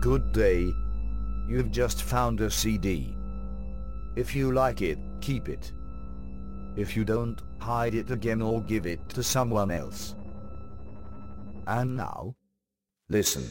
Good day. You've just found a CD. If you like it, keep it. If you don't, hide it again or give it to someone else. And now, listen.